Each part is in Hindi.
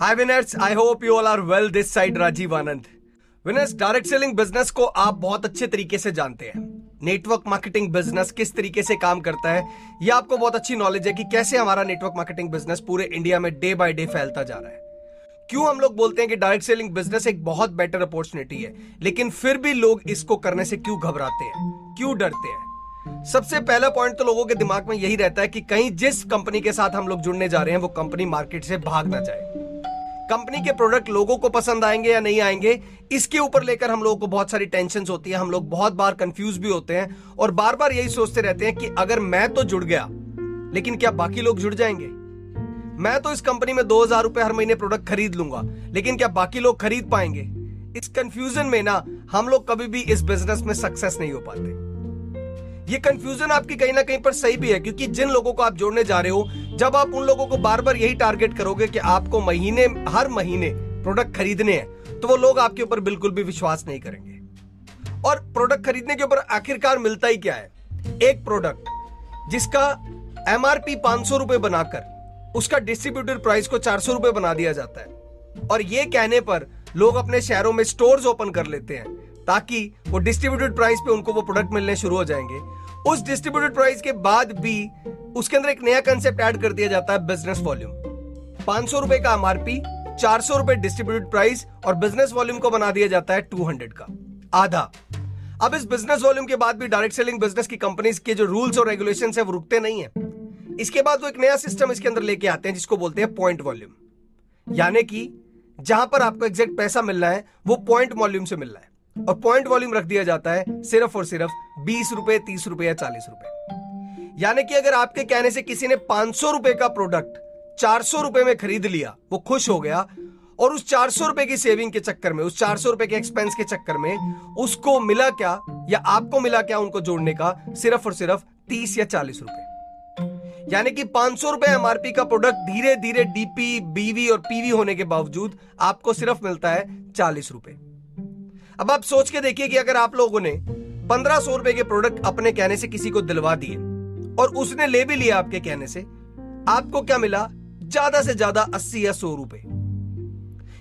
Hi winners I hope you all are well this side Rajeev Anand winners direct selling business को आप बहुत अच्छे तरीके से जानते हैं। नेटवर्क मार्केटिंग बिज़नेस किस तरीके से काम करता है, ये आपको बहुत अच्छी नॉलेज है कि कैसे हमारा नेटवर्क मार्केटिंग बिज़नेस पूरे इंडिया में डे बाय डे फैलता जा रहा है। क्यों हम लोग बोलते हैं कि डायरेक्ट सेलिंग बिज़नेस एक बहुत बेटर अपॉर्चुनिटी है, लेकिन फिर भी लोग इसको करने से क्यों घबराते हैं, क्यों डरते हैं? सबसे पहला पॉइंट तो लोगों के दिमाग में यही रहता है कि कहीं जिस कंपनी के साथ हम लोग जुड़ने जा रहे हैं, वो कंपनी मार्केट से भाग ना जाए। कंपनी के प्रोडक्ट लोगों को पसंद आएँगे या नहीं आएँगे, इसके ऊपर लेकर हम लोगों को बहुत सारी टेंशन होती है। हम लोग बहुत बार कंफ्यूज भी होते हैं और बार बार यही सोचते रहते हैं कि अगर मैं तो जुड़ गया, लेकिन क्या बाकी लोग जुड़ जाएँगे? मैं तो इस कंपनी में दो हज़ार रुपए हर महीने प्रोडक्ट खरीद लूँगा, लेकिन क्या बाकी लोग खरीद पाएँगे? इस कंफ्यूजन में ना हम लोग कभी भी इस बिज़नेस में सक्सेस नहीं हो पाते। ये कंफ्यूजन आपकी कहीं ना कहीं पर सही भी है, क्योंकि जिन लोगों को आप जोड़ने जा रहे हो जब आप उन लोगों को बार बार यही टारगेट करोगे कि आपको महीने, हर महीने प्रोडक्ट खरीदने हैं तो वो लोग आपके ऊपर बिल्कुल भी विश्वास नहीं करेंगे। और प्रोडक्ट खरीदने के ऊपर आखिरकार मिलता ही क्या है? एक प्रोडक्ट जिसका एमआरपी पाँच सौ रुपए बनाकर उसका डिस्ट्रीब्यूटर प्राइस को चार सौ रुपए बना दिया जाता है। और ये कहने पर लोग अपने शहरों में स्टोर्स ओपन कर लेते हैं, ताकि वो डिस्ट्रीब्यूटेड प्राइस पे उनको वो प्रोडक्ट मिलने शुरू हो जाएँगे। उस डिस्ट्रीब्यूटेड प्राइस के बाद भी उसके अंदर एक नया कंसेप्ट ऐड कर दिया जाता है बिज़नेस वॉल्यूम पाँच सौ रुपए का एमआरपी चार सौ रुपए डिस्ट्रीब्यूटेड प्राइस और बिज़नेस वॉल्यूम को बना दिया जाता है टू हंड्रेड का. आधा. अब इस बिज़नेस वॉल्यूम के बाद भी डायरेक्ट सेलिंग बिज़नेस की कंपनीज़ के जो रूल्स और रेगुलेशन है, वो रुकते नहीं है. इसके बाद वो एक नया सिस्टम इसके अंदर लेके आते हैं, जिसको बोलते हैं पॉइंट वॉल्यूम यानी कि जहाँ पर आपको एग्जैक्ट पैसा मिल रहा है, वो पॉइंट वॉल्यूम से मिल रहा है. और पॉइंट वॉल्यूम रख दिया जाता है सिर्फ़ और सिर्फ़ बीस रुपए, तीस रुपए या चालीस रुपए। यानी कि अगर आपके कहने से किसी ने पाँच सौ रुपए का प्रोडक्ट चार सौ रुपए में खरीद लिया, वो खुश हो गया, और उस चार सौ रुपए की सेविंग के चक्कर में, उस चार सौ रुपए के एक्सपेंस के चक्कर में उसको मिला क्या या आपको मिला क्या उनको जोड़ने का सिर्फ़ और सिर्फ़ तीस या चालीस रुपए। यानी कि पाँच सौ रुपए एमआरपी का प्रोडक्ट धीरे धीरे डीपी बीवी और पीवी होने के बावजूद आपको सिर्फ़ मिलता है चालीस रुपए। अब आप सोच के देखिए कि अगर आप लोगों ने पंद्रह सौ रुपए के प्रोडक्ट अपने कहने से किसी को दिलवा दिए और उसने ले भी लिया आपके कहने से, आपको क्या मिला? ज़्यादा से ज़्यादा अस्सी या सौ रुपए।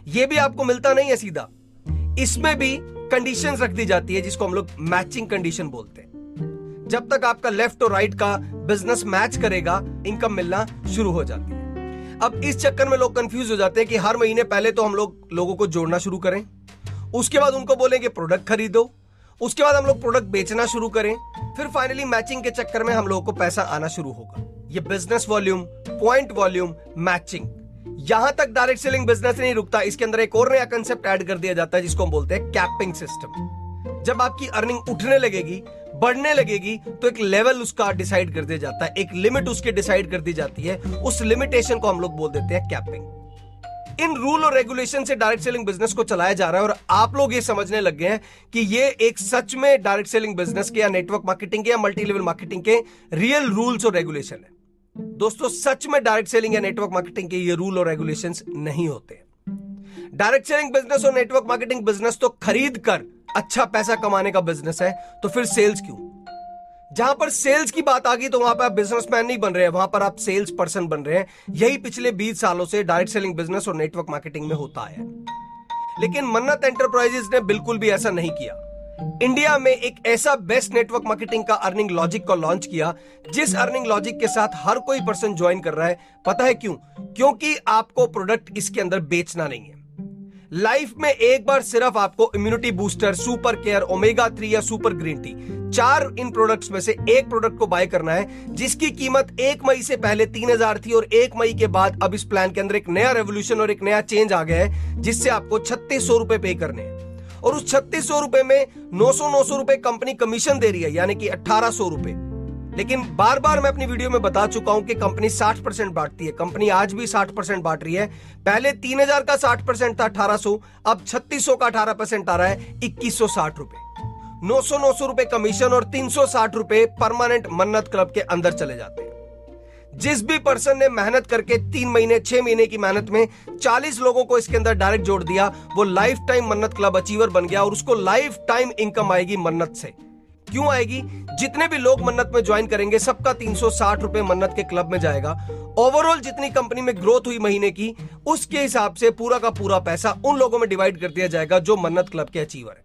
यह भी आपको मिलता नहीं है सीधा। इसमें भी कंडीशंस रख दी जाती है जिसको हम लोग मैचिंग कंडीशन बोलते हैं। जब तक आपका लेफ़्ट और राइट का बिज़नेस मैच करेगा इनकम मिलना शुरू हो जाती है। अब इस चक्कर में लोग कंफ्यूज हो जाते हैं कि हर महीने पहले तो हम लोग लोगों को जोड़ना शुरू करें। उसके बाद उनको बोलेंगे प्रोडक्ट खरीदो। उसके बाद हम लोग प्रोडक्ट बेचना शुरू करें। फिर फाइनली मैचिंग के चक्कर में हम लोगों को पैसा आना शुरू होगा। ये business volume point volume matching यहाँ तक डायरेक्ट सेलिंग बिज़नेस नहीं रुकता। इसके अंदर एक और नया कंसेप्ट ऐड कर दिया जाता है, जिसको हम बोलते हैं कैपिंग सिस्टम जब आपकी अर्निंग उठने लगेगी, बढ़ने लगेगी तो एक लेवल उसका डिसाइड कर दिया जाता है। एक लिमिट उसके डिसाइड कर दी जाती है। उस लिमिटेशन को हम लोग बोल देते हैं कैपिंग इन रूल और रेगुलेशन से डायरेक्ट सेलिंग बिज़नेस को चलाया जा रहा है और आप लोग ये समझने लग गए हैं कि ये एक सच में डायरेक्ट सेलिंग बिज़नेस के या नेटवर्क मार्केटिंग के या मल्टी लेवल मार्केटिंग के रियल रूल्स और रेगुलेशन है। दोस्तों, सच में डायरेक्ट सेलिंग या नेटवर्क मार्केटिंग के ये रूल और रेगुलेशन नहीं होते। डायरेक्ट सेलिंग बिज़नेस और नेटवर्क मार्केटिंग बिज़नेस तो खरीद कर अच्छा पैसा कमाने का बिज़नेस है तो फिर सेल्स क्यों? जहाँ पर सेल्स की बात आ गई तो वहाँ पर आप बिजनेसमैन नहीं बन रहे हैं, वहाँ पर आप सेल्स पर्सन बन रहे हैं। यही पिछले 20 सालों से डायरेक्ट सेलिंग बिज़नेस और नेटवर्क मार्केटिंग में होता है। लेकिन मन्नत एंटरप्राइजेस ने बिल्कुल भी ऐसा नहीं किया। इंडिया में एक ऐसा बेस्ट नेटवर्क मार्केटिंग का अर्निंग लॉजिक को लॉन्च किया, जिस अर्निंग लॉजिक के साथ हर कोई पर्सन ज्वाइन कर रहा है। पता है क्यों? क्योंकि आपको प्रोडक्ट इसके अंदर बेचना नहीं है। लाइफ में एक बार सिर्फ़ आपको immunity booster super care omega three या सुपर ग्रीन टी चार इन प्रोडक्ट्स में से एक प्रोडक्ट को बाय करना है, जिसकी कीमत एक मई से पहले तीन हज़ार थी और एक मई के बाद अब इस प्लान के अंदर एक नया रेवोल्यूशन और एक नया चेंज आ गया है, जिससे आपको छत्तीस सौ रुपए पे करने हैं। और उस छत्तीस सौ रुपए में नौ सौ नौ सौ रुपए कंपनी कमीशन दे रही है, यानी कि अट्ठारह सौ रुपए। लेकिन बार बार मैं अपनी वीडियो में बता चुका हूँ कि कंपनी 60 परसेंट बांटती है। कंपनी आज भी 60 परसेंट बांट रही है। पहले 3000 का 60 परसेंट था 1800 अब 3600 का 18 परसेंट आ रहा है, इक्कीस सौ नौ सौ नौ सौ रुपए कमीशन और तीन सौ साठ रुपए परमानेंट मन्नत क्लब के अंदर चले जाते हैं। जिस भी पर्सन ने मेहनत करके तीन महीने, छह महीने की मेहनत में चालीस लोगों को इसके अंदर डायरेक्ट जोड़ दिया, वो लाइफ टाइम मन्नत क्लब अचीवर बन गया और उसको लाइफ टाइम इनकम आएगी मन्नत से। क्यों आएगी? जितने भी लोग मन्नत में ज्वाइन करेंगे, सबका तीन सौ साठ रुपए मन्नत के क्लब में जाएगा। ओवरऑल जितनी कंपनी में ग्रोथ हुई महीने की, उसके हिसाब से पूरा का पूरा पैसा उन लोगों में डिवाइड कर दिया जाएगा जो मन्नत क्लब के अचीवर है।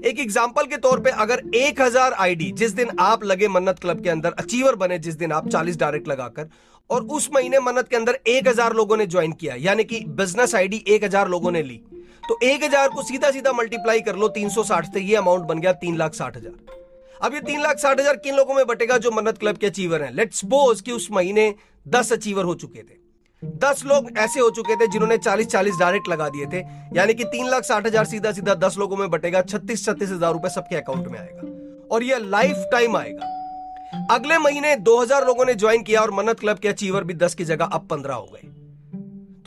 एक एग्ज़ाम्पल के तौर पे अगर 1000 आईडी जिस दिन आप लगे मन्नत क्लब के अंदर अचीवर बने, जिस दिन आप 40 डायरेक्ट लगाकर, और उस महीने मन्नत के अंदर 1000 लोगों ने ज्वाइन किया, यानी कि बिज़नेस आईडी 1000 लोगों ने ली तो 1000 को सीधा सीधा मल्टीप्लाई कर लो 360 से ये अमाउंट बन गया तीन लाख साठ हज़ार। अब ये तीन लाख साठ हज़ार किन लोगों में बटेगा जो मन्नत क्लब के अचीवर हैं? लेट्स सपोज़ कि उस महीने दस अचीवर हो चुके थे। दस लोग ऐसे हो चुके थे जिन्होंने चालीस चालीस डायरेक्ट लगा दिए थे। यानी कि तीन लाख साठ हज़ार सीधा सीधा दस लोगों में बटेगा छत्तीस छत्तीस हज़ार रुपए सबके अकाउंट में आएगा। और यह लाइफ टाइम आएगा। अगले महीने दो हज़ार लोगों ने ज्वाइन किया और मन्नत क्लब के अचीवर भी दस की जगह अब पंद्रह हो गए।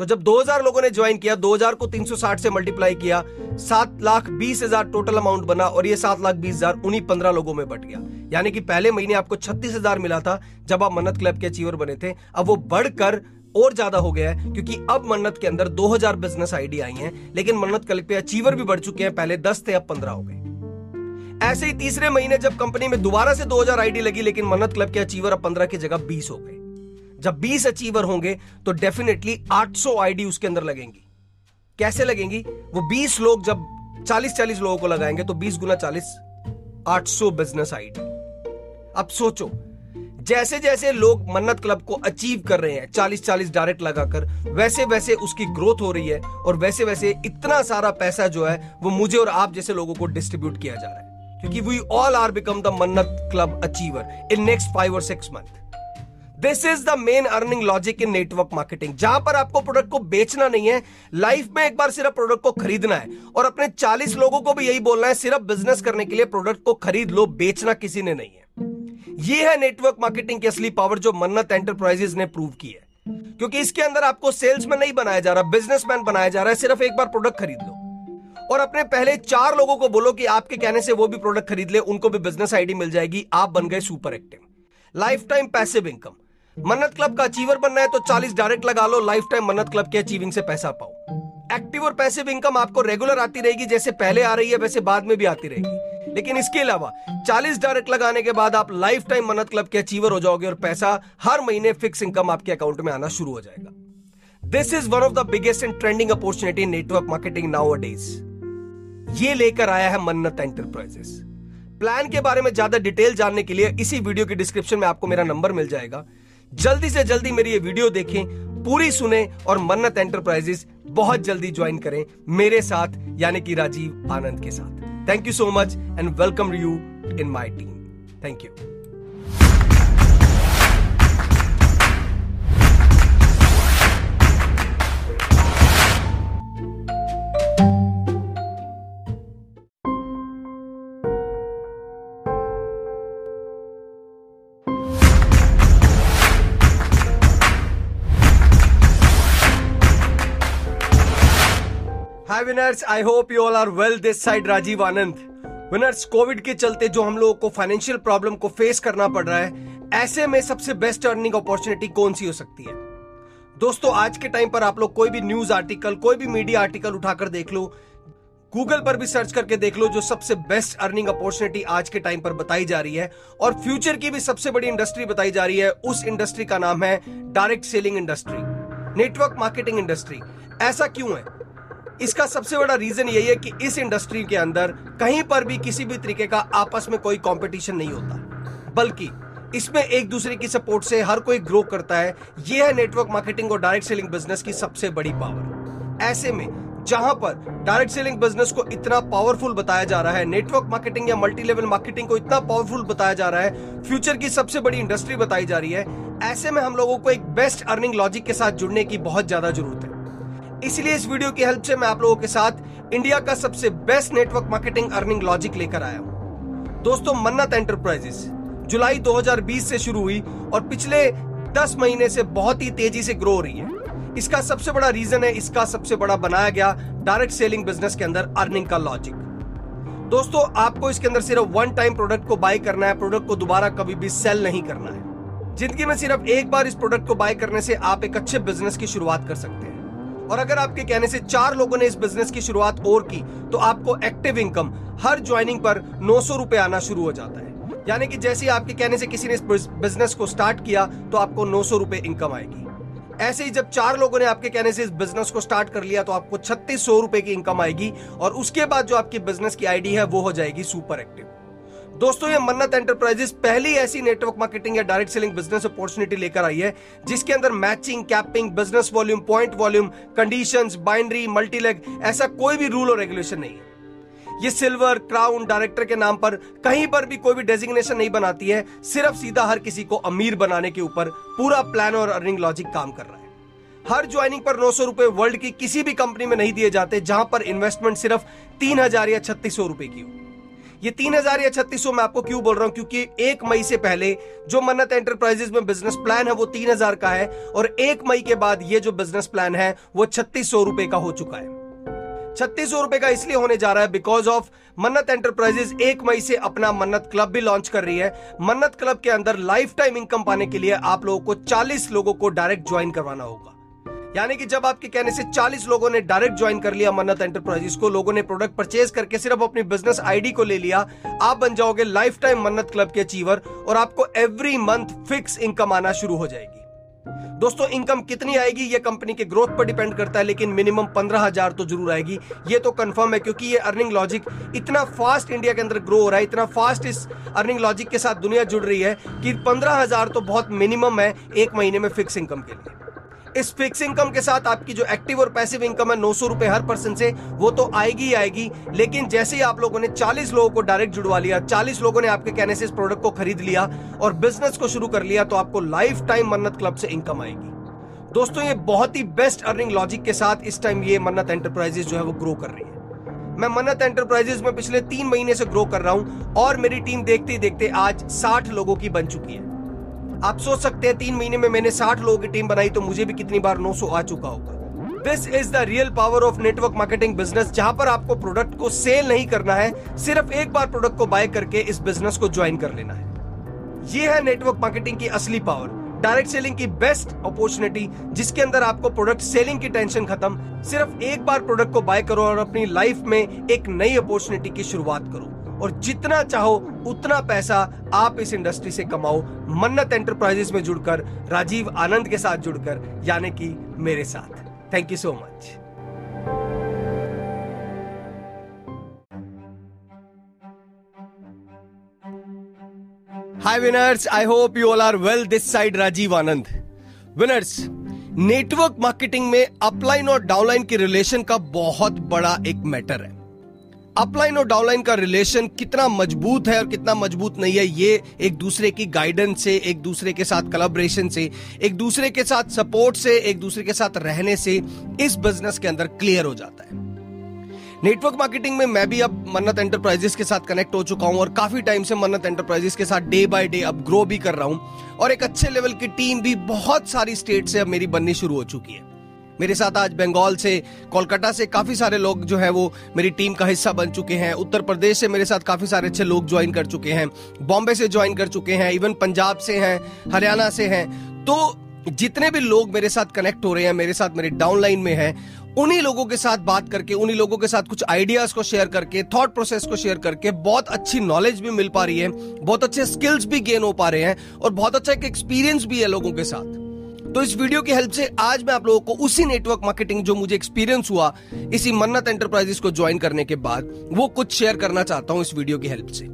तो जब 2000 लोगों ने ज्वाइन किया 2000 को 360 से मल्टीप्लाई किया, सात लाख बीस हज़ार टोटल अमाउंट बना और ये सात लाख बीस हज़ार उन्हीं पंद्रह लोगों में बट गया। यानी कि पहले महीने आपको छत्तीस हज़ार मिला था जब आप मन्नत क्लब के अचीवर बने थे। अब वो बढ़कर और ज़्यादा हो गया है, क्योंकि अब मन्नत के अंदर 2000 बिज़नेस आईडी आई हैं, लेकिन मन्नत क्लब के अचीवर भी बढ़ चुके हैं, पहले 10 थे, अब 15 हो गए। ऐसे ही तीसरे महीने जब कंपनी में दोबारा से 2000 आईडी लगी, लेकिन मन्नत क्लब के अचीवर अब 15 की जगह 20 हो गए। जब 20 अचीवर होंगे तो डेफिनेटली 800 आईडी उसके अंदर लगेंगी। कैसे लगेंगी? वो 20 लोग जब 40 40 लोगों को लगाएँगे तो 20 गुना 40 800 बिज़नेस आईडी अब सोचो जैसे जैसे लोग मन्नत क्लब को अचीव कर रहे हैं चालीस चालीस डायरेक्ट लगाकर वैसे वैसे उसकी ग्रोथ हो रही है, और वैसे वैसे इतना सारा पैसा जो है, वो मुझे और आप जैसे लोगों को डिस्ट्रीब्यूट किया जा रहा है। क्योंकि we all are become the मन्नत club achiever in next five और six month this is the main earning logic in network marketing जहाँ पर आपको प्रोडक्ट को बेचना नहीं है लाइफ में एक बार सिर्फ़ प्रोडक्ट को खरीदना है। और अपने 40 लोगों को भी यही बोलना है, सिर्फ़ बिज़नेस करने के लिए प्रोडक्ट को खरीद लो, बेचना किसी ने नहीं है। यह है नेटवर्क मार्केटिंग की असली पावर जो मन्नत एंटरप्राइजेस ने प्रूव की है। क्योंकि इसके अंदर आपको सेल्समैन नहीं बनाया जा रहा बिजनेसमैन बनाया जा रहा है, सिर्फ़ एक बार प्रोडक्ट खरीद लो। और अपने पहले चार लोगों को बोलो कि आपके कहने से वो भी प्रोडक्ट खरीद ले, उनको भी बिज़नेस आईडी मिल जाएगी, आप बन गए super active life time passive income मन्नत क्लब का अचीवर बनना है तो 40 डायरेक्ट लगा लो लाइफ टाइम मन्नत क्लब के अचीविंग से पैसा पाओ। एक्टिव और पैसिव इनकम आपको रेगुलर आती रहेगी, जैसे पहले आ रही है, वैसे बाद में भी आती रहेगी। लेकिन इसके अलावा 40 डायरेक्ट लगाने के बाद आप लाइफ टाइम मन्नत क्लब के अचीवर हो जाओगे और पैसा हर महीने फिक्स इनकम आपके अकाउंट में आना शुरू हो जाएगा। This is one of the biggest and trending opportunity network marketing now ये लेकर आया है मन्नत एंटरप्राइजेस प्लान के बारे में ज़्यादा डिटेल जानने के लिए इसी वीडियो के डिस्क्रिप्शन में आपको मेरा नंबर मिल जाएगा। जल्दी से जल्दी मेरी ये वीडियो देखें, पूरी सुने और मन्नत एंटरप्राइजेस बहुत जल्दी ज्वाइन करें मेरे साथ, यानी कि राजीव आनंद के साथ। Thank you so much and welcome you in my team thank you winners I hope you all are well this side Rajeev Anand winners Covid के चलते जो हम लोगों को फाइनेंशियल प्रॉब्लम को फेस करना पड़ रहा है, ऐसे में सबसे बेस्ट अर्निंग अपॉर्चुनिटी कौन सी हो सकती है? दोस्तों, आज के टाइम पर आप लोग कोई भी न्यूज़ आर्टिकल कोई भी मीडिया आर्टिकल उठाकर देख लो। गूगल पर भी सर्च करके देख लो जो सबसे बेस्ट अर्निंग अपॉर्चुनिटी आज के टाइम पर बताई जा रही है। और फ्यूचर की भी सबसे बड़ी इंडस्ट्री बताई जा रही है, उस इंडस्ट्री का नाम है direct selling industry network marketing industry ऐसा क्यों है? इसका सबसे बड़ा रीजन यही है कि इस इंडस्ट्री के अंदर कहीं पर भी किसी भी तरीके का आपस में कोई कंपटीशन नहीं होता। बल्कि इसमें एक दूसरे की सपोर्ट से हर कोई ग्रो करता है। यह है नेटवर्क मार्केटिंग और डायरेक्ट सेलिंग बिज़नेस की सबसे बड़ी पावर ऐसे में जहाँ पर डायरेक्ट सेलिंग बिज़नेस को इतना पावरफुल बताया जा रहा है नेटवर्क मार्केटिंग या मल्टी लेवल मार्केटिंग को इतना पावरफुल बताया जा रहा है फ्यूचर की सबसे बड़ी इंडस्ट्री बताई जा रही है। ऐसे में हम लोगों को एक बेस्ट अर्निंग लॉजिक के साथ जुड़ने की बहुत ज़्यादा ज़रूरत है। इसलिए इस वीडियो की हेल्प से मैं आप लोगों के साथ इंडिया का सबसे best network marketing earning logic लेकर आया हूँ। दोस्तों, मन्नत एंटरप्राइजेस, जुलाई 2020 से शुरू हुई और पिछले 10 महीने से बहुत ही तेज़ी से ग्रो हो रही है। इसका सबसे बड़ा रीजन है, इसका सबसे बड़ा बनाया गया डायरेक्ट सेलिंग बिज़नेस के अंदर अर्निंग का लॉजिक दोस्तों, आपको इसके अंदर सिर्फ़ वन टाइम प्रोडक्ट को बाय करना है प्रोडक्ट को दोबारा कभी भी सेल नहीं करना है। ज़िंदगी में सिर्फ़ एक बार इस प्रोडक्ट को बाय करने से आप एक अच्छे बिज़नेस की शुरुआत कर सकते हैं। और अगर आपके कहने से चार लोगों ने इस बिज़नेस की शुरुआत और की तो आपको एक्टिव इनकम हर ज्वाइनिंग पर नौ सौ रुपए आना शुरू हो जाता है। यानी कि जैसे आपके कहने से किसी ने इस बिज़नेस को स्टार्ट किया तो आपको नौ सौ रुपए इनकम आएगी। ऐसे ही जब चार लोगों ने आपके कहने से इस बिज़नेस को स्टार्ट कर लिया तो आपको छत्तीस सौ रुपए की इनकम आएगी और उसके बाद जो आपकी बिज़नेस की आईडी है, वो हो जाएगी सुपर एक्टिव दोस्तों, ये मन्नत एंटरप्राइजेस पहली ऐसी नेटवर्क मार्केटिंग या डायरेक्ट सेलिंग बिज़नेस अपॉर्चुनिटी लेकर आई है, जिसके अंदर matching capping business volume point volume conditions binary multi leg ऐसा कोई भी रूल और रेगुलेशन नहीं है। ये सिल्वर क्राउन डायरेक्टर के नाम पर कहीं पर भी कोई भी डेजिग्नेशन नहीं बनाती है, सिर्फ़ सीधा हर किसी को अमीर बनाने के ऊपर पूरा प्लान और अर्निंग लॉजिक काम कर रहा है। हर ज्वाइनिंग पर नौ सौ रुपए वर्ल्ड की किसी भी कंपनी में नहीं दिए जाते, जहाँ पर इन्वेस्टमेंट सिर्फ़ तीन हज़ार या छत्तीस सौ रुपए की हो। ये तीन हज़ार या छत्तीस सौ मैं आपको क्यों बोल रहा हूँ? क्योंकि एक मई से पहले जो मन्नत एंटरप्राइजेस में बिज़नेस प्लान है, वो तीन हज़ार का है और एक मई के बाद ये जो बिज़नेस प्लान है, वो छत्तीस सौ रुपए का हो चुका है। छत्तीस सौ रुपए का इसलिए होने जा रहा है बिकॉज़ ऑफ़ मन्नत एंटरप्राइजेस एक मई से अपना मन्नत क्लब भी लॉन्च कर रही है। मन्नत क्लब के अंदर लाइफ टाइम इनकम पाने के लिए आप लोगों को 40 लोगों को डायरेक्ट ज्वाइन करवाना होगा। यानी कि जब आपके कहने से 40 लोगों ने डायरेक्ट ज्वाइन कर लिया मन्नत एंटरप्राइजेस को, लोगों ने प्रोडक्ट परचेज करके सिर्फ़ अपनी बिज़नेस आईडी को ले लिया, आप बन जाओगे लाइफ टाइम मन्नत क्लब के अचीवर और आपको एवरी मंथ फिक्स इनकम आना शुरू हो जाएगी। दोस्तों इनकम कितनी आएगी ये कंपनी के ग्रोथ पर डिपेंड करता है, लेकिन मिनिमम पंद्रह हज़ार तो ज़रूर आएगी। ये तो कंफर्म है, क्योंकि ये अर्निंग लॉजिक इतना फास्ट इंडिया के अंदर ग्रो हो रहा है, इतना फास्ट इस अर्निंग लॉजिक के साथ दुनिया जुड़ रही है कि पंद्रह हज़ार तो बहुत मिनिमम है एक महीने में फिक्स इनकम के लिए। इस फिक्स इनकम के साथ आपकी जो एक्टिव और पैसिव इनकम है, नौ सौ हर पर्सन से, वो तो आएगी ही आएगी। लेकिन जैसे ही आप लोगों ने 40 लोगों को डायरेक्ट जुड़वा लिया 40 लोगों ने आपके कहने से इस प्रोडक्ट को खरीद लिया और बिज़नेस को शुरू कर लिया तो आपको लाइफ टाइम मन्नत क्लब से इनकम आएगी। दोस्तों, ये बहुत ही बेस्ट अर्निंग लॉजिक के साथ इस टाइम ये मन्नत एंटरप्राइजेस जो है, वो ग्रो कर रही है। मैं मन्नत एंटरप्राइजेस में पिछले तीन महीने से ग्रो कर रहा हूँ और मेरी टीम देखते ही देखते आज साठ लोगों की बन चुकी है। आप सोच सकते हैं, तीन महीने में मैंने साठ लोगों की टीम बनाई तो मुझे भी कितनी बार 900 आ चुका होगा। This is the real power of network marketing business जहाँ पर आपको प्रोडक्ट को सेल नहीं करना है, सिर्फ़ एक बार प्रोडक्ट को बाय करके इस बिज़नेस को ज्वाइन कर लेना है। ये है नेटवर्क मार्केटिंग की असली पावर डायरेक्ट सेलिंग की बेस्ट अपॉर्चुनिटी जिसके अंदर आपको प्रोडक्ट सेलिंग की टेंशन खत्म, सिर्फ़ एक बार प्रोडक्ट को बाय करो और अपनी लाइफ में एक नई अपॉर्चुनिटी की शुरुआत करो। और जितना चाहो उतना पैसा आप इस इंडस्ट्री से कमाओ। मन्नत एंटरप्राइजेस में जुड़कर, राजीव आनंद के साथ जुड़कर, यानी कि मेरे साथ। Thank you so much hi winners I hope you all are well this side Rajiv Anand winners network marketing में अपलाइन और डाउनलाइन के रिलेशन का बहुत बड़ा एक मैटर है। अपलाइन और डाउनलाइन का रिलेशन कितना मज़बूत है और कितना मज़बूत नहीं है, ये एक दूसरे की गाइडेंस से, एक दूसरे के साथ कलेब्रेशन से, एक दूसरे के साथ सपोर्ट से, एक दूसरे के साथ रहने से इस बिज़नेस के अंदर क्लियर हो जाता है। नेटवर्क मार्केटिंग में मैं भी अब मन्नत एंटरप्राइजेस के साथ कनेक्ट हो चुका हूँ और काफ़ी टाइम से मन्नत एंटरप्राइजेस के साथ डे बाय डे अब ग्रो भी कर रहा हूँ और एक अच्छे लेवल की टीम भी बहुत सारी स्टेट से अब मेरी बननी शुरू हो चुकी है। मेरे साथ आज बंगाल से, कोलकाता से काफ़ी सारे लोग जो है वो मेरी टीम का हिस्सा बन चुके हैं। उत्तर प्रदेश से मेरे साथ काफ़ी सारे अच्छे लोग ज्वाइन कर चुके हैं। बॉम्बे से ज्वाइन कर चुके हैं इवन पंजाब से हैं, हरियाणा से हैं। तो जितने भी लोग मेरे साथ कनेक्ट हो रहे हैं, मेरे साथ मेरे डाउनलाइन में हैं, उन्हीं लोगों के साथ बात करके, उन्हीं लोगों के साथ कुछ आइडियाज़ को शेयर करके थॉट प्रोसेस को शेयर करके बहुत अच्छी नॉलेज भी मिल पा रही है, बहुत अच्छे स्किल्स भी गेन हो पा रहे हैं और बहुत अच्छा एक एक्सपीरियंस भी है लोगों के साथ। तो इस वीडियो की हेल्प से आज मैं आप लोगों को उसी नेटवर्क मार्केटिंग जो मुझे एक्सपीरियंस हुआ, इसी मन्नत एंटरप्राइजेस को ज्वाइन करने के बाद, वो कुछ शेयर करना चाहता हूँ इस वीडियो की हेल्प से।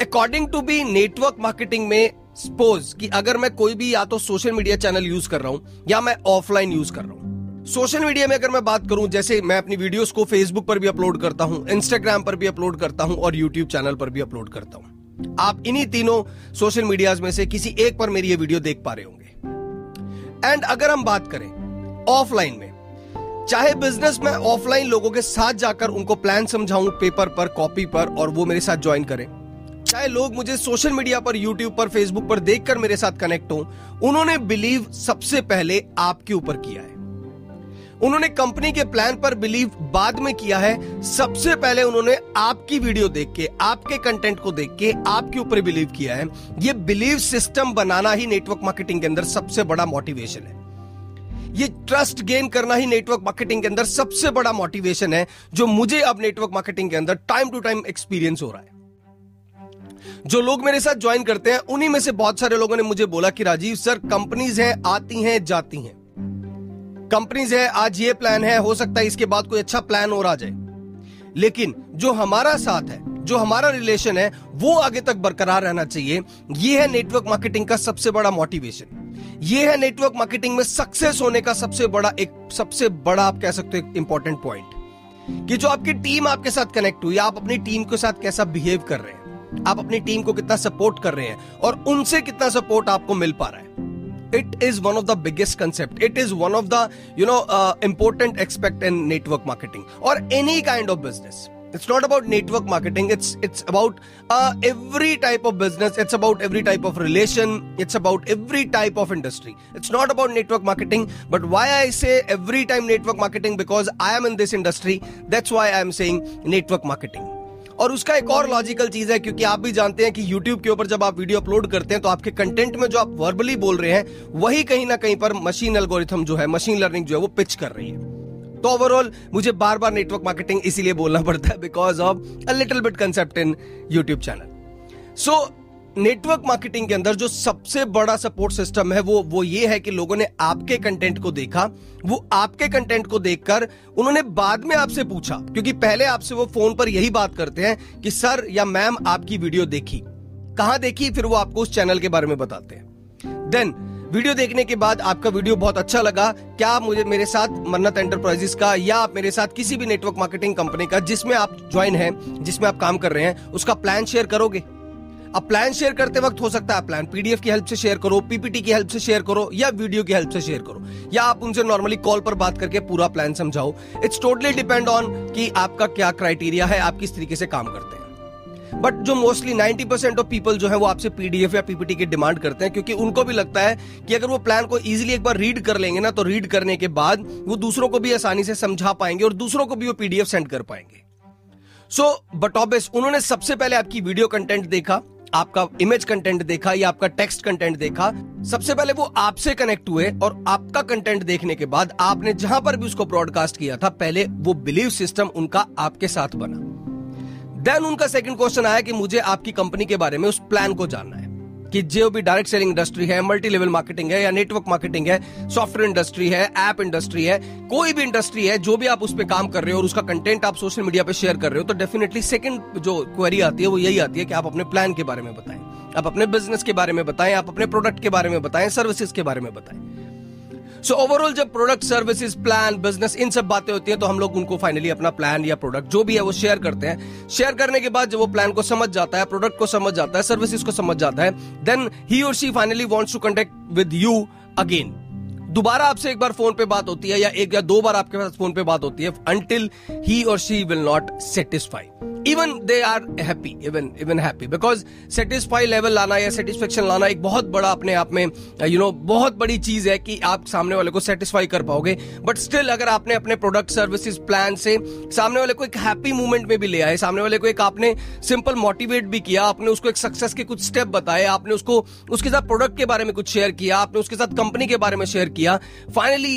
According to be network marketing में सपोज़ कि अगर मैं कोई भी या तो सोशल मीडिया चैनल यूज़ कर रहा हूँ, या मैं ऑफलाइन यूज़ कर रहा हूँ। सोशल मीडिया में अगर मैं बात करूँ, जैसे मैं अपनी वीडियोस को फेसबुक पर भी अपलोड करता हूँ इंस्टाग्राम पर भी अपलोड करता हूँ और यूट्यूब चैनल पर भी अपलोड करता हूँ। आप इन्हीं तीनों सोशल मीडियाज में से किसी एक पर मेरी ये वीडियो देख पा रहे होंगे। एंड अगर हम बात करें ऑफलाइन में, चाहे बिज़नेस में ऑफलाइन लोगों के साथ जाकर उनको प्लान समझाऊं पेपर पर कॉपी पर, और वो मेरे साथ ज्वाइन करें। चाहे लोग मुझे सोशल मीडिया पर यूट्यूब पर फेसबुक पर देखकर मेरे साथ कनेक्ट हो, उन्होंने बिलीव सबसे पहले आपके ऊपर किया है। उन्होंने कंपनी के प्लान पर बिलीव बाद में किया है। सबसे पहले उन्होंने आपकी वीडियो देख के, आपके कंटेंट को देख के, आपके ऊपर बिलीव किया है। ये बिलीव सिस्टम बनाना ही नेटवर्क मार्केटिंग के अंदर सबसे बड़ा मोटिवेशन है। ये ट्रस्ट गेन करना ही नेटवर्क मार्केटिंग के अंदर सबसे बड़ा मोटिवेशन है, जो मुझे अब नेटवर्क मार्केटिंग के अंदर टाइम टू टाइम एक्सपीरियंस हो रहा है। जो लोग मेरे साथ ज्वाइन करते हैं, उन्हीं में से बहुत सारे लोगों ने मुझे बोला कि राजीव सर कंपनीज़ हैं, आती हैं, जाती हैं। कंपनीज़ है, आज ये प्लान है, हो सकता है इसके बाद कोई अच्छा प्लान और आ जाए। लेकिन जो हमारा साथ है, जो हमारा रिलेशन है, वो आगे तक बरकरार रहना चाहिए। ये है नेटवर्क मार्केटिंग का सबसे बड़ा मोटिवेशन ये है नेटवर्क मार्केटिंग में सक्सेस होने का सबसे बड़ा एक, सबसे बड़ा आप कह सकते हो इंपॉर्टेंट पॉइंट कि जो आपकी टीम आपके साथ कनेक्ट हुई, आप अपनी टीम के साथ कैसा बिहेव कर रहे हैं, आप अपनी टीम को कितना सपोर्ट कर रहे हैं, और उनसे कितना सपोर्ट आपको मिल पा रहा है। It is one of the biggest concept. It is one of the you know uh, important aspect in network marketing or any kind of business. It's not about network marketing. It's it's about uh, every type of business. It's about every type of relation. It's about every type of industry. It's not about network marketing. But why i say every time network marketing? Because i am in this industry. That's why i am saying network marketing और उसका एक और लॉजिकल चीज़ है, क्योंकि आप भी जानते हैं कि YouTube के ऊपर जब आप वीडियो अपलोड करते हैं तो आपके कंटेंट में जो आप वर्बली बोल रहे हैं, वही कहीं ना कहीं पर मशीन एल्गोरिथम जो है मशीन लर्निंग जो है, वो पिच कर रही है। तो ओवरऑल मुझे बार बार नेटवर्क मार्केटिंग इसीलिए बोलना पड़ता है because of a little bit concept in YouTube channel so network marketing के अंदर जो सबसे बड़ा सपोर्ट सिस्टम है, वो वो ये है कि लोगों ने आपके कंटेंट को देखा। वो आपके कंटेंट को देखकर उन्होंने बाद में आपसे पूछा, क्योंकि पहले आपसे वो फ़ोन पर यही बात करते हैं कि, सर या मैम आपकी वीडियो देखी। कहाँ देखी? फिर वो आपको उस चैनल के बारे में बताते हैं। देन वीडियो देखने के बाद आपका वीडियो बहुत अच्छा लगा। क्या मुझे, मेरे साथ मन्नत एंटरप्राइजेस का या आप मेरे साथ किसी भी नेटवर्क मार्केटिंग कंपनी का, जिसमें आप ज्वाइन हैं, जिसमें आप काम कर रहे हैं, उसका प्लान शेयर करोगे? अब प्लान शेयर करते वक्त हो सकता है प्लान पीडीएफ की हेल्प से शेयर करो पीपीटी की हेल्प से शेयर करो या वीडियो की हेल्प से शेयर करो। या आप उनसे नॉर्मली कॉल पर बात करके पूरा प्लान समझाओ। इट्स टोटली डिपेंड ऑन कि आपका क्या क्राइटेरिया है, आप किस तरीके से काम करते हैं। बट जो मोस्टली 90 परसेंट ऑफ़ पीपल जो है, वो आपसे पीडीएफ या पीपीटी की डिमांड करते हैं, क्योंकि उनको भी लगता है कि अगर वो प्लान को इजीली एक बार रीड कर लेंगे ना तो रीड करने के बाद वो दूसरों को भी आसानी से समझा पाएँगे और दूसरों को भी वो पीडीएफ सेंड कर पाएँगे। सो बट ऑब्वियस उन्होंने सबसे पहले आपकी वीडियो कंटेंट देखा। आपका इमेज कंटेंट देखा या आपका टेक्स्ट कंटेंट देखा, सबसे पहले वो आपसे कनेक्ट हुए और आपका कंटेंट देखने के बाद आपने जहाँ पर भी उसको ब्रॉडकास्ट किया था, पहले वो बिलीव सिस्टम उनका आपके साथ बना। देन उनका सेकंड क्वेश्चन आया कि मुझे आपकी कंपनी के बारे में उस प्लान को जानना है। कि जो भी डायरेक्ट सेलिंग इंडस्ट्री है मल्टी लेवल मार्केटिंग है या नेटवर्क मार्केटिंग है सॉफ्टवेयर इंडस्ट्री है ऐप इंडस्ट्री है, कोई भी इंडस्ट्री है, जो भी आप उस पर काम कर रहे हो और उसका कंटेंट आप सोशल मीडिया पर शेयर कर रहे हो तो डेफिनेटली सेकंड जो क्वेरी आती है वो यही आती है कि आप अपने प्लान के बारे में बताएँ, आप अपने बिज़नेस के बारे में बताएँ, आप अपने प्रोडक्ट के बारे में बताएँ सर्विसेज़ के बारे में बताएँ। सो ओवरऑल जब प्रोडक्ट सर्विसेज़ प्लान बिज़नेस इन सब बातें होती है तो हम लोग उनको फाइनली अपना प्लान या प्रोडक्ट जो भी है वो शेयर करते हैं। शेयर करने के बाद जब वो प्लान को समझ जाता है प्रोडक्ट को समझ जाता है सर्विसेज़ को समझ जाता है देन ही और she finally wants to contact with you again दोबारा आपसे एक बार फ़ोन पे बात होती है या एक या दो बार आपके पास फ़ोन पे बात होती है अंटिल ही और she will not satisfy even they are happy even even happy because satisfy level लाना या सेटिस्फेक्शन लाना एक बहुत बड़ा अपने आप में यू you नो know, बहुत बड़ी चीज़ है कि आप सामने वाले को सेटिस्फाई कर पाओगे। बट स्टिल अगर आपने अपने प्रोडक्ट सर्विसेज़ प्लान से सामने वाले को एक हैप्पी मूवमेंट में भी ले आए सामने वाले को एक आपने सिंपल मोटिवेट भी किया आपने उसको एक सक्सेस के कुछ स्टेप बताए आपने उसको उसके साथ प्रोडक्ट के बारे में कुछ शेयर किया आपने उसके साथ कंपनी के बारे में शेयर किया फाइनली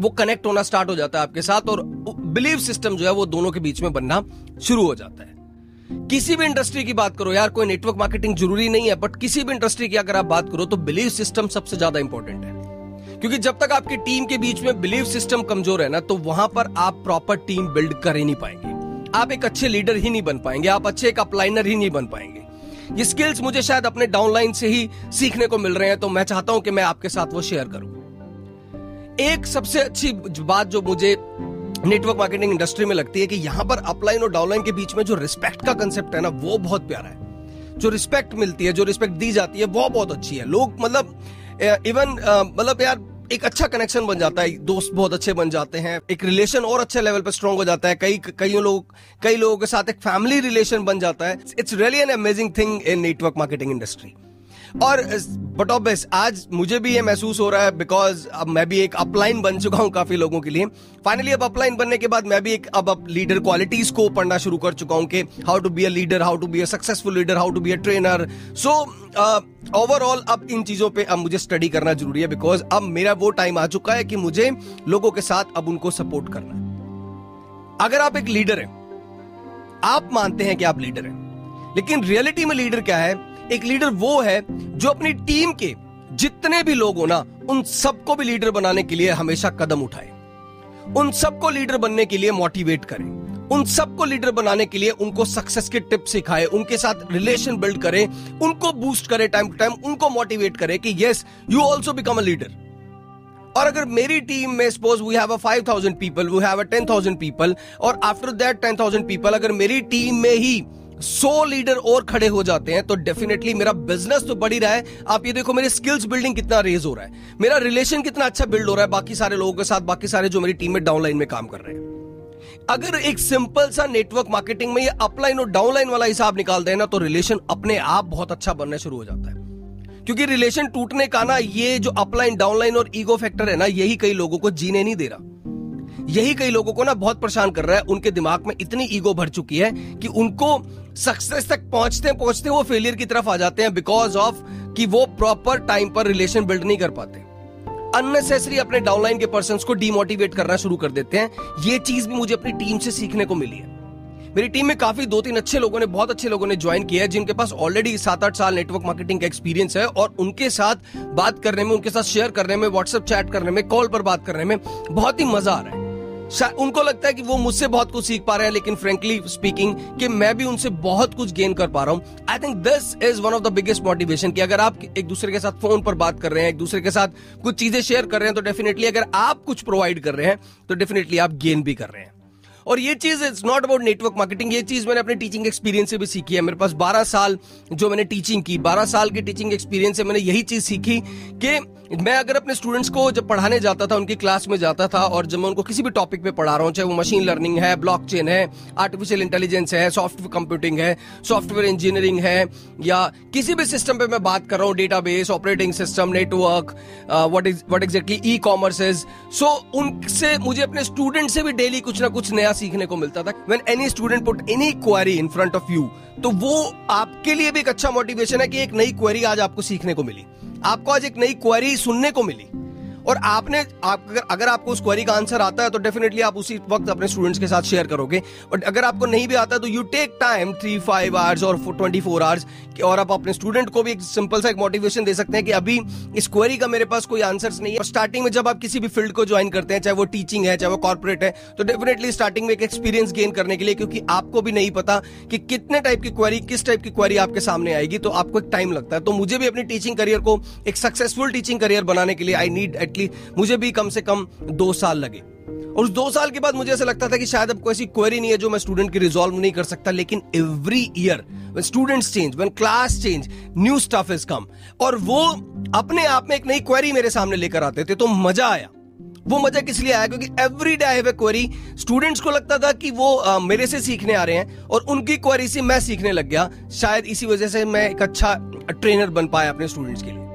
वो कनेक्ट होना स्टार्ट हो जाता है आपके साथ और बिलीव सिस्टम जो है वो दोनों के बीच में बनना शुरू हो जाता है। किसी भी इंडस्ट्री की बात करो, यार, कोई नेटवर्क मार्केटिंग ज़रूरी नहीं है बट किसी भी इंडस्ट्री की अगर आप बात करो तो बिलीव सिस्टम सबसे ज़्यादा इंपॉर्टेंट है। क्योंकि जब तक आपकी टीम के बीच में बिलीव सिस्टम कमज़ोर है ना तो वहाँ पर आप प्रॉपर टीम बिल्ड कर ही नहीं पाएँगे। आप एक अच्छे लीडर ही नहीं बन पाएँगे, आप अच्छे एक अपलाइनर ही नहीं बन पाएँगे। ये स्किल्स मुझे शायद अपने डाउनलाइन से ही सीखने को मिल रहे हैं तो मैं चाहता हूँ कि मैं आपके साथ वो शेयर करूँ। एक सबसे अच्छी बात जो मुझे नेटवर्क मार्केटिंग इंडस्ट्री में लगती है कि यहाँ पर अपलाइन और डाउनलाइन के बीच में जो रिस्पेक्ट का कंसेप्ट है ना, वो बहुत प्यारा है। जो रिस्पेक्ट मिलती है, जो रिस्पेक्ट दी जाती है, वो बहुत अच्छी है। लोग मतलब इवन मतलब यार, एक अच्छा कनेक्शन बन जाता है, दोस्त बहुत अच्छे बन जाते हैं, एक रिलेशन और अच्छे लेवल पर स्ट्रॉन्ग हो जाता है, कई कई लोग, कई लोगों के साथ एक फैमिली रिलेशन बन जाता है। It's really an amazing thing in network marketing industry और बट आज मुझे भी ये महसूस हो रहा है बिकॉज़ अब मैं भी एक अपलाइन बन चुका हूँ काफ़ी लोगों के लिए। फाइनली अब अपलाइन बनने के बाद मैं भी एक, अब अब लीडर क्वालिटीज को पढ़ना शुरू कर चुका हूँ कि how to be a leader how to be a successful leader how to be a trainer so overall अब इन चीज़ों पे अब मुझे स्टडी करना ज़रूरी है बिकॉज़ अब मेरा वो टाइम आ चुका है कि मुझे लोगों के साथ अब उनको सपोर्ट करना है। अगर आप एक लीडर हैं, आप मानते हैं कि आप लीडर हैं, लेकिन रियलिटी में लीडर क्या है? एक लीडर वो है जो अपनी टीम के जितने भी लोग हो ना, उन सबको भी लीडर बनाने के लिए हमेशा कदम उठाए। उन सबको लीडर बनने के लिए मोटिवेट करें। उन सबको लीडर बनाने के लिए उनको सक्सेस के टिप्स सिखाए, उनके साथ रिलेशन बिल्ड करें, उनको बूस्ट करें टाइम टू टाइम उनको मोटिवेट करें कि yes you also become a leader और अगर मेरी टीम में suppose we have a 5000 people we have a 10000 people और आफ्टर दैट 10000 पीपल अगर मेरी टीम में ही सौ लीडर और खड़े हो जाते हैं तो डेफिनेटली मेरा बिज़नेस तो बढ़ ही रहा है। आप ये देखो, मेरे स्किल्स बिल्डिंग कितना रेज हो रहा है। मेरा रिलेशन कितना अच्छा बिल्ड हो रहा है, बाकी सारे लोगों के साथ, बाकी सारे जो मेरी टीम में डाउनलाइन में काम कर रहे हैं। अगर एक सिंपल सा नेटवर्क मार्केटिंग में ये अपलाइन और डाउनलाइन वाला हिसाब निकालते हैं ना तो रिलेशन अपने आप बहुत अच्छा बनना शुरू हो जाता है। क्योंकि रिलेशन टूटने का ना, ये जो अपलाइन डाउनलाइन और ईगो फैक्टर है ना, यही कई लोगों को जीने नहीं दे रहा। यही कई लोगों को ना बहुत परेशान कर रहा है। उनके दिमाग में इतनी ईगो भर चुकी है कि उनको सक्सेस तक पहुँचते पहुँचते वो फेलियर की तरफ़ आ जाते हैं बिकॉज़ ऑफ़ कि वो प्रॉपर टाइम पर रिलेशन बिल्ड नहीं कर पाते। अननेसेसरी अपने डाउनलाइन के पर्सन को डीमोटिवेट करना शुरू कर देते हैं। ये चीज़ भी मुझे अपनी टीम से सीखने को मिली है। मेरी टीम में काफ़ी दो तीन अच्छे लोगों ने बहुत अच्छे लोगों ने ज्वाइन किया है, जिनके पास ऑलरेडी सात आठ साल नेटवर्क मार्केटिंग का एक्सपीरियंस है और उनके साथ बात करने में, उनके साथ शेयर करने में व्हाट्सएप चैट करने में कॉल पर बात करने में बहुत ही मज़ा आ रहा है। उनको लगता है कि वो मुझसे बहुत कुछ सीख पा रहे हैं, लेकिन फ्रेंकली स्पीकिंग कि मैं भी उनसे बहुत कुछ गेन कर पा रहा हूँ। I think this is one of the biggest motivation कि अगर आप एक दूसरे के साथ फ़ोन पर बात कर रहे हैं, एक दूसरे के साथ कुछ चीज़ें शेयर कर रहे हैं तो डेफिनेटली अगर आप कुछ प्रोवाइड कर रहे हैं तो डेफिनेटली आप गेन भी कर रहे हैं। और ये चीज़ it's not about network marketing ये चीज़ मैंने अपने टीचिंग एक्सपीरियंस से भी सीखी है। मेरे पास 12 साल जो मैंने टीचिंग की 12 साल की टीचिंग एक्सपीरियंस से मैंने यही चीज़ सीखी कि मैं अगर अपने स्टूडेंट्स को जब पढ़ाने जाता था, उनकी क्लास में जाता था और जब मैं उनको किसी भी टॉपिक पे पढ़ा रहा हूँ, चाहे वो मशीन लर्निंग है ब्लॉकचेन है आर्टिफिशियल इंटेलिजेंस है सॉफ्टवेयर कंप्यूटिंग है सॉफ्टवेयर इंजीनियरिंग है, या किसी भी सिस्टम पे मैं बात कर रहा हूँ database operating system network what is what exactly e commerce is so उनसे, मुझे अपने स्टूडेंट से भी डेली कुछ ना कुछ नया सीखने को मिलता था। When any student put any query in front of you तो वो आपके लिए भी एक अच्छा मोटिवेशन है कि एक नई क्वेरी आज आपको सीखने को मिली। आपको आज एक नई क्वेरी सुनने को मिली। और आपने, आप, अगर अगर आपको उस क्वेरी का आंसर आता है तो डेफिनेटली आप उसी वक्त अपने स्टूडेंट्स के साथ शेयर करोगे। बट अगर आपको नहीं भी आता तो you take time three five hours और ट्वेंटी फोर आवर्स और आप अपने स्टूडेंट को भी एक सिंपल सा एक मोटिवेशन दे सकते हैं कि अभी इस क्वेरी का मेरे पास कोई आंसर नहीं है। और स्टार्टिंग में जब आप किसी भी फ़ील्ड को ज्वाइन करते हैं, चाहे वो टीचिंग है, चाहे वो कॉर्पोरेट है तो डेफिनेटली स्टार्टिंग में एक एक्सपीरियंस गेन करने के लिए, क्योंकि आपको भी नहीं पता कि कितने टाइप की क्वेरी किस टाइप की क्वेरी आपके सामने आएगी तो आपको एक टाइम लगता है। तो मुझे भी अपनी टीचिंग करियर को एक सक्सेसफुल टीचिंग करियर बनाने के लिए आई नीड एटलीस्ट मुझे भी कम से कम दो साल लगे। और उस दो साल के बाद मुझे ऐसा लगता था कि शायद अब कोई ऐसी क्वेरी नहीं है जो मैं स्टूडेंट की रिजॉल्व नहीं कर सकता लेकिन every year when students change when class change new stuff is come और वो अपने आप में एक नई क्वेरी मेरे सामने लेकर आते थे तो मज़ा आया। वो मज़ा किस लिए आया? क्योंकि एवरी डे आई क्वेरी स्टूडेंट्स को लगता था कि वो आ, मेरे से सीखने आ रहे हैं और उनकी क्वेरी से मैं सीखने लग गया। शायद इसी वजह से मैं एक अच्छा ट्रेनर बन पाया अपने स्टूडेंट्स के लिए।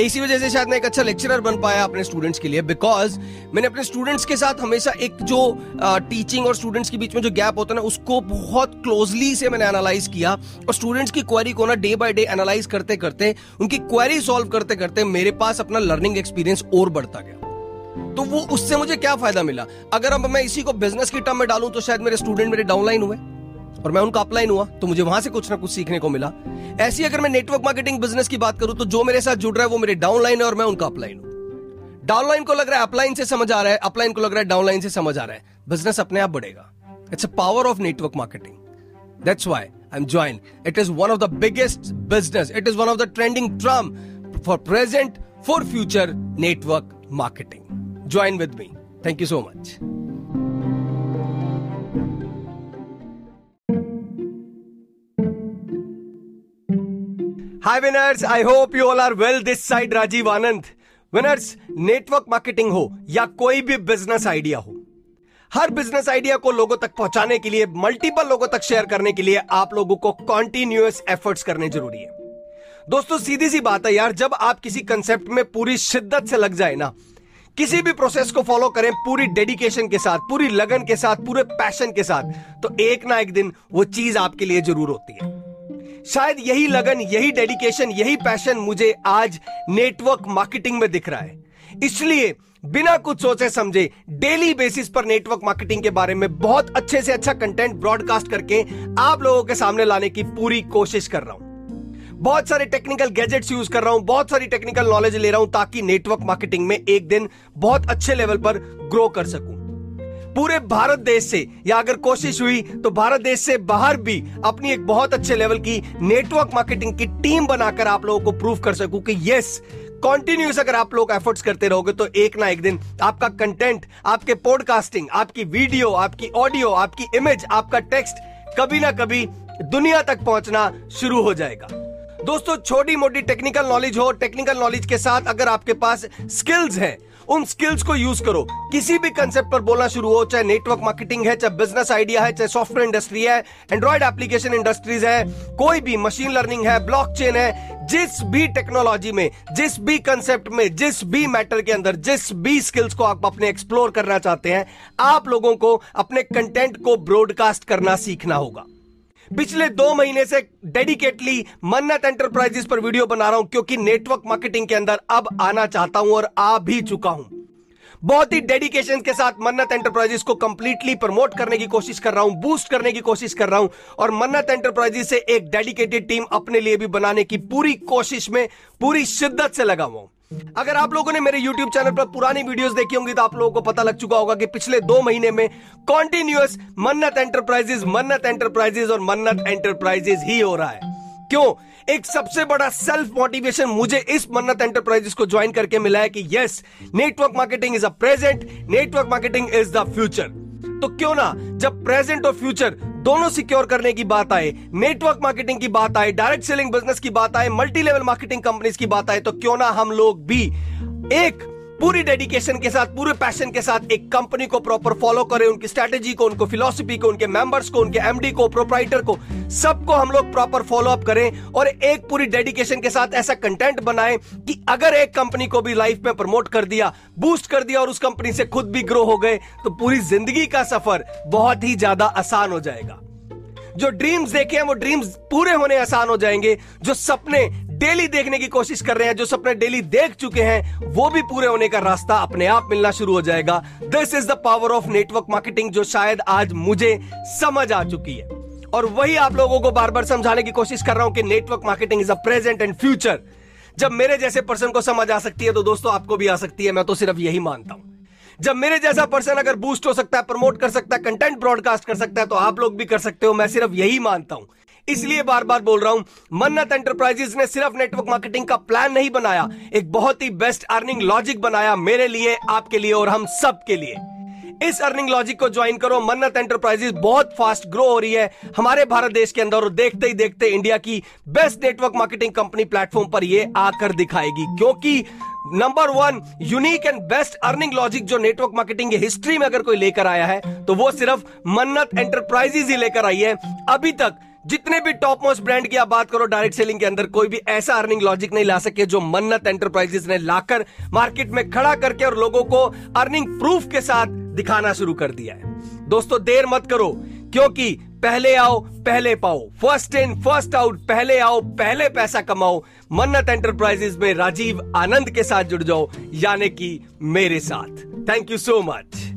इसी वजह से शायद मैं एक अच्छा लेक्चरर बन पाया अपने स्टूडेंट्स के लिए बिकॉज़ मैंने अपने स्टूडेंट्स के साथ हमेशा एक जो टीचिंग और स्टूडेंट्स के बीच में जो गैप होता है ना, उसको बहुत क्लोजली से मैंने एनालाइज किया और स्टूडेंट्स की क्वेरी को ना डे बाय डे एनालाइज करते करते उनकी क्वेरी सॉल्व करते करते मेरे पास अपना लर्निंग एक्सपीरियंस और बढ़ता गया। तो वो, उससे मुझे क्या फ़ायदा मिला? अगर अब मैं इसी को बिज़नेस की टर्म में डालूं तो शायद मेरे स्टूडेंट मेरे डाउनलाइन हुए। और मैं उनका अपलाइन हुआ तो मुझे वहाँ से कुछ ना कुछ सीखने को मिला। ऐसी अगर मैं नेटवर्क मार्केटिंग बिज़नेस की बात करूँ तो जो मेरे साथ जुड़ रहा है, वो मेरे डाउनलाइन है और मैं उनका अपलाइन हूँ। डाउनलाइन को लग रहा है अपलाइन से समझ आ रहा है अपलाइन को लग रहा है डाउनलाइन से समझ आ रहा है। बिज़नेस अपने आप बढ़ेगा। It's a power of network marketing that's why I am join it is one of the biggest business it is one of the trending term for present for future network marketing join with me thank you so much Hi winners, I hope you all are well. This side Rajiv Anand. Winners, network marketing हो या कोई भी बिज़नेस आइडिया हो हर बिज़नेस आइडिया को लोगों तक पहुँचाने के लिए मल्टीपल लोगों तक शेयर करने के लिए आप लोगों को कॉन्टिन्यूस एफर्ट्स करने ज़रूरी है दोस्तों सीधी सी बात है यार जब आप किसी कंसेप्ट में पूरी शिद्दत से लग जाए ना किसी भी प्रोसेस को फॉलो करें पूरी डेडिकेशन के साथ पूरी लगन के साथ पूरे पैशन के साथ तो एक ना एक दिन वो चीज़ आपके लिए ज़रूर होती है शायद यही लगन, यही डेडिकेशन यही पैशन मुझे आज नेटवर्क मार्केटिंग में दिख रहा है। इसलिए बिना कुछ सोचे समझे डेली बेसिस पर नेटवर्क मार्केटिंग के बारे में बहुत अच्छे से अच्छा कंटेंट ब्रॉडकास्ट करके आप लोगों के सामने लाने की पूरी कोशिश कर रहा हूँ। बहुत सारे टेक्निकल गैजेट्स यूज़ कर रहा हूँ, बहुत सारी टेक्निकल नॉलेज ले रहा हूँ ताकि नेटवर्क मार्केटिंग में एक दिन बहुत अच्छे लेवल पर ग्रो कर सकूँ। पूरे भारत देश से, या अगर कोशिश हुई तो भारत देश से बाहर भी अपनी एक बहुत अच्छे लेवल की नेटवर्क मार्केटिंग की टीम बनाकर आप लोगों को प्रूव कर सकूँ कि यस कॉन्टिन्यूस अगर आप लोग एफर्ट्स करते रहोगे तो एक ना एक दिन आपका कंटेंट आपके पॉडकास्टिंग आपकी वीडियो आपकी ऑडियो आपकी इमेज आपका टेक्स्ट कभी ना कभी दुनिया तक पहुँचना शुरू हो जाएगा। दोस्तों छोटी मोटी टेक्निकल नॉलेज हो टेक्निकल नॉलेज के साथ अगर आपके पास स्किल्स हैं उन स्किल्स को यूज़ करो। किसी भी कंसेप्ट पर बोलना शुरू हो, चाहे नेटवर्क मार्केटिंग है, चाहे बिज़नेस आइडिया है, चाहे सॉफ्टवेयर इंडस्ट्री है एंड्रॉइड एप्लीकेशन इंडस्ट्रीज़ है, कोई भी मशीन लर्निंग है ब्लॉकचेन है, जिस भी टेक्नोलॉजी में, जिस भी कंसेप्ट में, जिस भी मैटर के अंदर, जिस भी स्किल्स को आप अपने एक्सप्लोर करना चाहते हैं, आप लोगों को अपने कंटेंट को ब्रॉडकास्ट करना सीखना होगा। पिछले दो महीने से डेडिकेटली मन्नत एंटरप्राइजेस पर वीडियो बना रहा हूँ, क्योंकि नेटवर्क मार्केटिंग के अंदर अब आना चाहता हूँ और आ भी चुका हूँ। बहुत ही डेडिकेशन के साथ मन्नत एंटरप्राइजेस को कंप्लीटली प्रमोट करने की कोशिश कर रहा हूँ बूस्ट करने की कोशिश कर रहा हूँ, और मन्नत एंटरप्राइजेस से एक डेडिकेटेड टीम अपने लिए भी बनाने की पूरी कोशिश में, पूरी शिद्दत से लगा हुआ अगर आप लोगों ने मेरे YouTube चैनल पर पुरानी वीडियोस देखी होंगी तो आप लोगों को पता लग चुका होगा कि पिछले दो महीने में कॉन्टिन्यूस मन्नत एंटरप्राइजेस मन्नत एंटरप्राइजेस और मन्नत एंटरप्राइजेस ही हो रहा है। क्यों? एक सबसे बड़ा सेल्फ मोटिवेशन मुझे इस मन्नत एंटरप्राइजेस को ज्वाइन करके मिला है कि yes network marketing is a present network marketing is the future तो क्यों ना जब प्रेजेंट और फ्यूचर दोनों सिक्योर करने की बात आए नेटवर्क मार्केटिंग की बात आए डायरेक्ट सेलिंग बिज़नेस की बात आए मल्टी लेवल मार्केटिंग कंपनीज़ की बात आए तो क्यों ना हम लोग भी एक पूरी डेडिकेशन के साथ, पूरे पैशन के साथ एक कंपनी को प्रॉपर फॉलो करें, उनकी स्ट्रेटेजी को, उनको फिलोसफी को, उनके मेंबर्स को, उनके एमडी को प्रोप्राइटर को, सबको हम लोग प्रॉपर फॉलो अप करें और एक पूरी डेडिकेशन के साथ ऐसा कंटेंट बनाएँ कि अगर एक कंपनी को भी लाइफ में प्रमोट कर दिया बूस्ट कर दिया और उस कंपनी से खुद भी ग्रो हो गए तो पूरी ज़िंदगी का सफ़र बहुत ही ज़्यादा आसान हो जाएगा। जो ड्रीम्स देखे हैं, वो ड्रीम्स पूरे होने आसान हो जाएँगे। जो सपने डेली देखने की कोशिश कर रहे हैं। जो सपने डेली देख चुके हैं, वो भी पूरे होने का रास्ता अपने आप मिलना शुरू हो जाएगा। This is the power of network marketing जो शायद आज मुझे समझ आ चुकी है। और वही आप लोगों को बार बार समझाने की कोशिश कर रहा हूँ कि network marketing is a present and future जब मेरे जैसे पर्सन को समझ आ सकती है तो दोस्तों, आपको भी आ सकती है। मैं तो सिर्फ़ यही मानता हूँ। जब मेरे जैसा पर्सन अगर बूस्ट हो सकता है प्रमोट कर सकता है कंटेंट ब्रॉडकास्ट कर सकता है तो आप लोग भी कर सकते हो। मैं सिर्फ़ यही मानता हूँ। इसलिए बार बार बोल रहा हूँ, मन्नत एंटरप्राइजेस ने सिर्फ़ नेटवर्क मार्केटिंग का प्लान नहीं बनाया, एक बहुत ही बेस्ट अर्निंग लॉजिक बनाया मेरे लिए, आपके लिए और हम सब के लिए। इस अर्निंग लॉजिक को ज्वाइन करो, मन्नत एंटरप्राइजेस बहुत फास्ट ग्रो हो रही है। हमारे भारत देश के अंदर और देखते ही देखते इंडिया की best network marketing company platform पर यह आकर दिखाएगी, क्योंकि number one unique and best earning logic जो नेटवर्क मार्केटिंग की हिस्ट्री में अगर कोई लेकर आया है तो वो सिर्फ़ मन्नत एंटरप्राइजेज ही लेकर आई है। अभी तक जितने भी टॉप मोस्ट ब्रांड की आप बात करो डायरेक्ट सेलिंग के अंदर कोई भी ऐसा अर्निंग लॉजिक नहीं ला सके जो मन्नत एंटरप्राइजेस ने लाकर मार्केट में खड़ा करके और लोगों को अर्निंग प्रूफ के साथ दिखाना शुरू कर दिया है। दोस्तों, देर मत करो, क्योंकि पहले आओ, पहले पाओ। फ़र्स्ट इन फ़र्स्ट आउट पहले आओ, पहले पैसा कमाओ। मन्नत एंटरप्राइजेस में राजीव आनंद के साथ जुड़ जाओ, यानी कि मेरे साथ। Thank you so much